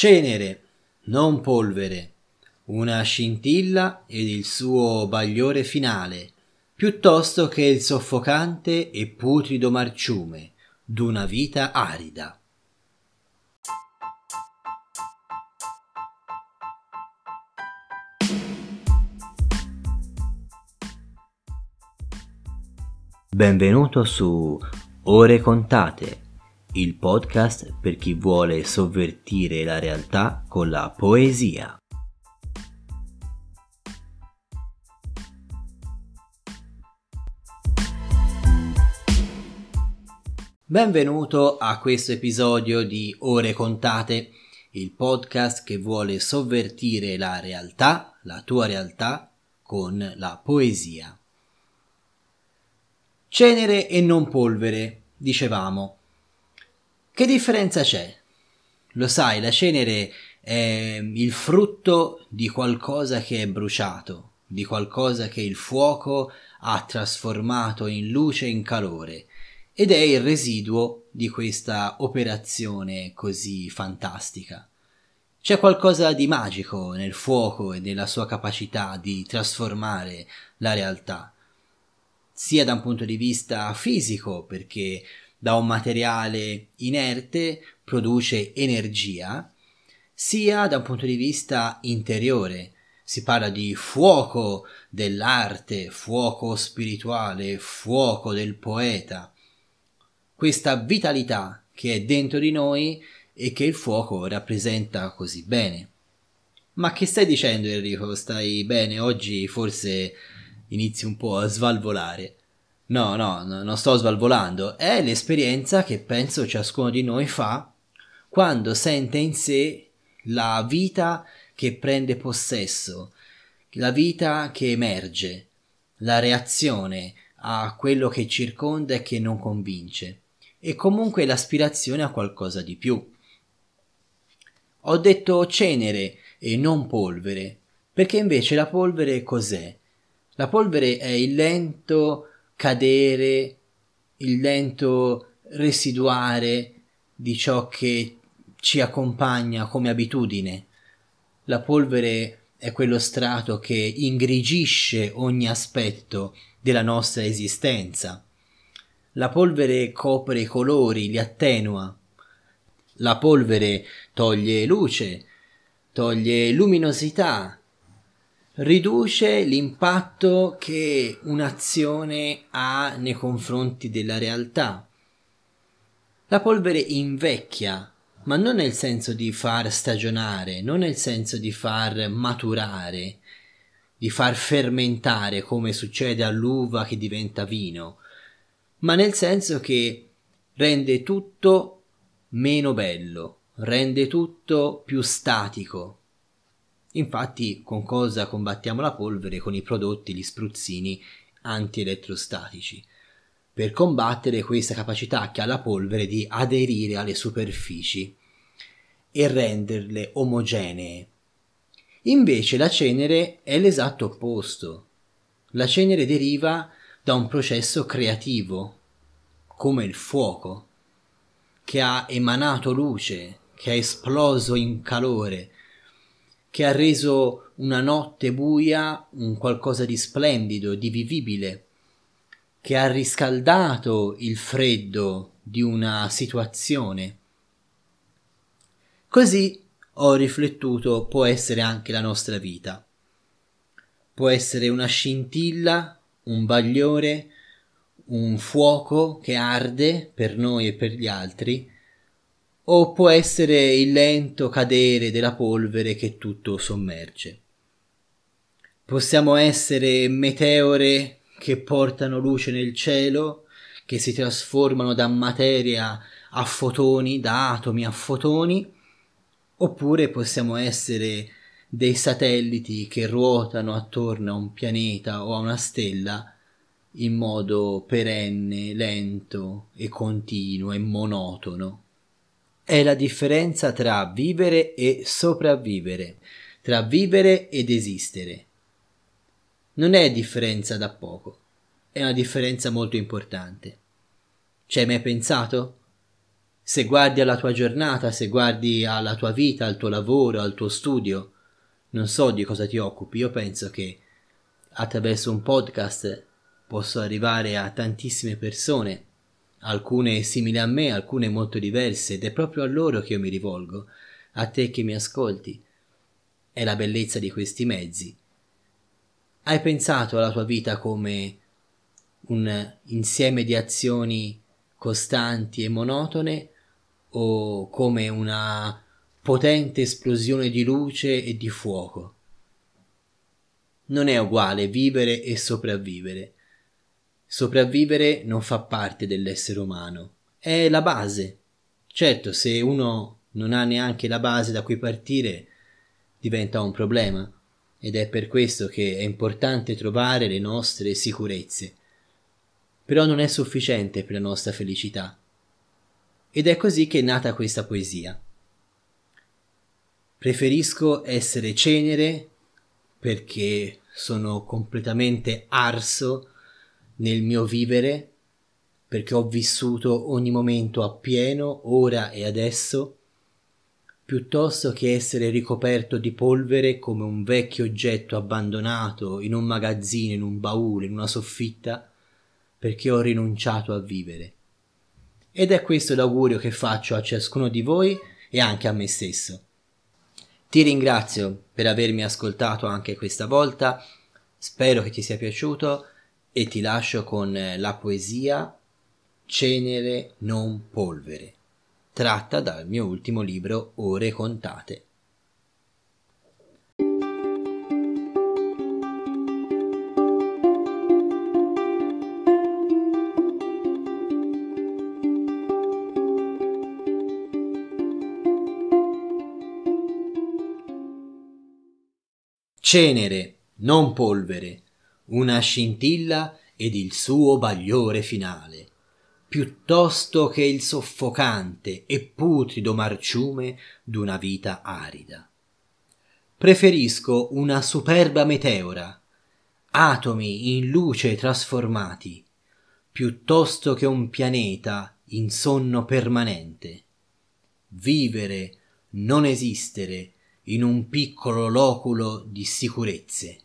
Cenere, non polvere, una scintilla ed il suo bagliore finale, piuttosto che il soffocante e putrido marciume d'una vita arida. Benvenuto su Ore contate il podcast per chi vuole sovvertire la realtà con la poesia. Benvenuto a questo episodio di Ore contate, il podcast che vuole sovvertire la realtà, la tua realtà, con la poesia. Cenere e non polvere, dicevamo. Che differenza c'è? Lo sai, la cenere è il frutto di qualcosa che è bruciato, di qualcosa che il fuoco ha trasformato in luce e in calore ed è il residuo di questa operazione così fantastica. C'è qualcosa di magico nel fuoco e nella sua capacità di trasformare la realtà, sia da un punto di vista fisico, perché da un materiale inerte produce energia, sia da un punto di vista interiore. Si parla di fuoco dell'arte, fuoco spirituale, fuoco del poeta. Questa vitalità che è dentro di noi e che il fuoco rappresenta così bene. Ma che stai dicendo Enrico? Stai bene? Oggi forse inizi un po' a svalvolare. No, no, no, non sto svalvolando, è l'esperienza che penso ciascuno di noi fa quando sente in sé la vita che prende possesso, la vita che emerge, la reazione a quello che circonda e che non convince, e comunque l'aspirazione a qualcosa di più. Ho detto cenere e non polvere, perché invece la polvere cos'è? La polvere è il lento cadere, il lento residuare di ciò che ci accompagna come abitudine. La polvere è quello strato che ingrigisce ogni aspetto della nostra esistenza. La polvere copre i colori, li attenua. La polvere toglie luce, toglie luminosità, riduce l'impatto che un'azione ha nei confronti della realtà. La polvere invecchia, ma non nel senso di far stagionare, non nel senso di far maturare, di far fermentare come succede all'uva che diventa vino, ma nel senso che rende tutto meno bello, rende tutto più statico, Infatti, con cosa combattiamo la polvere? Con i prodotti, gli spruzzini antielettrostatici, per combattere questa capacità che ha la polvere di aderire alle superfici e renderle omogenee. Invece la cenere è l'esatto opposto. La cenere deriva da un processo creativo, come il fuoco, che ha emanato luce, che ha esploso in calore, che ha reso una notte buia un qualcosa di splendido, di vivibile, che ha riscaldato il freddo di una situazione. Così ho riflettuto può essere anche la nostra vita. Può essere una scintilla, un bagliore, un fuoco che arde per noi e per gli altri, o può essere il lento cadere della polvere che tutto sommerge. Possiamo essere meteore che portano luce nel cielo, che si trasformano da materia a fotoni, da atomi a fotoni, oppure possiamo essere dei satelliti che ruotano attorno a un pianeta o a una stella in modo perenne, lento e continuo e monotono è la differenza tra vivere e sopravvivere, tra vivere ed esistere. Non è differenza da poco, è una differenza molto importante. Ci hai mai pensato? Se guardi alla tua giornata, se guardi alla tua vita, al tuo lavoro, al tuo studio, non so di cosa ti occupi, io penso che attraverso un podcast posso arrivare a tantissime persone, alcune simili a me, alcune molto diverse, ed è proprio a loro che io mi rivolgo, a te che mi ascolti. È la bellezza di questi mezzi. Hai pensato alla tua vita come un insieme di azioni costanti e monotone o come una potente esplosione di luce e di fuoco? Non è uguale vivere e sopravvivere. Sopravvivere non fa parte dell'essere umano, è la base. Certo, se uno non ha neanche la base da cui partire, diventa un problema ed è per questo che è importante trovare le nostre sicurezze. Però non è sufficiente per la nostra felicità. Ed è così che è nata questa poesia. Preferisco essere cenere perché sono completamente arso nel mio vivere, perché ho vissuto ogni momento appieno, ora e adesso, piuttosto che essere ricoperto di polvere come un vecchio oggetto abbandonato in un magazzino, in un baule, in una soffitta, perché ho rinunciato a vivere. Ed è questo l'augurio che faccio a ciascuno di voi e anche a me stesso. Ti ringrazio per avermi ascoltato anche questa volta, spero che ti sia piaciuto e ti lascio con la poesia Cenere non polvere tratta dal mio ultimo libro Ore contate. Cenere, non polvere, una scintilla ed il suo bagliore finale piuttosto che il soffocante e putrido marciume d'una vita arida. Preferisco una superba meteora, atomi in luce trasformati, piuttosto che un pianeta in sonno permanente. Vivere, non esistere in un piccolo loculo di sicurezze.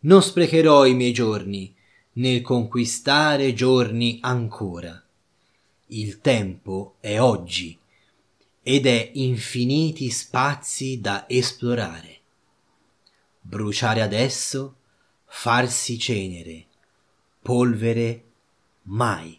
Non sprecherò i miei giorni nel conquistare giorni ancora. Il tempo è oggi ed è infiniti spazi da esplorare. Bruciare adesso, farsi cenere, polvere mai.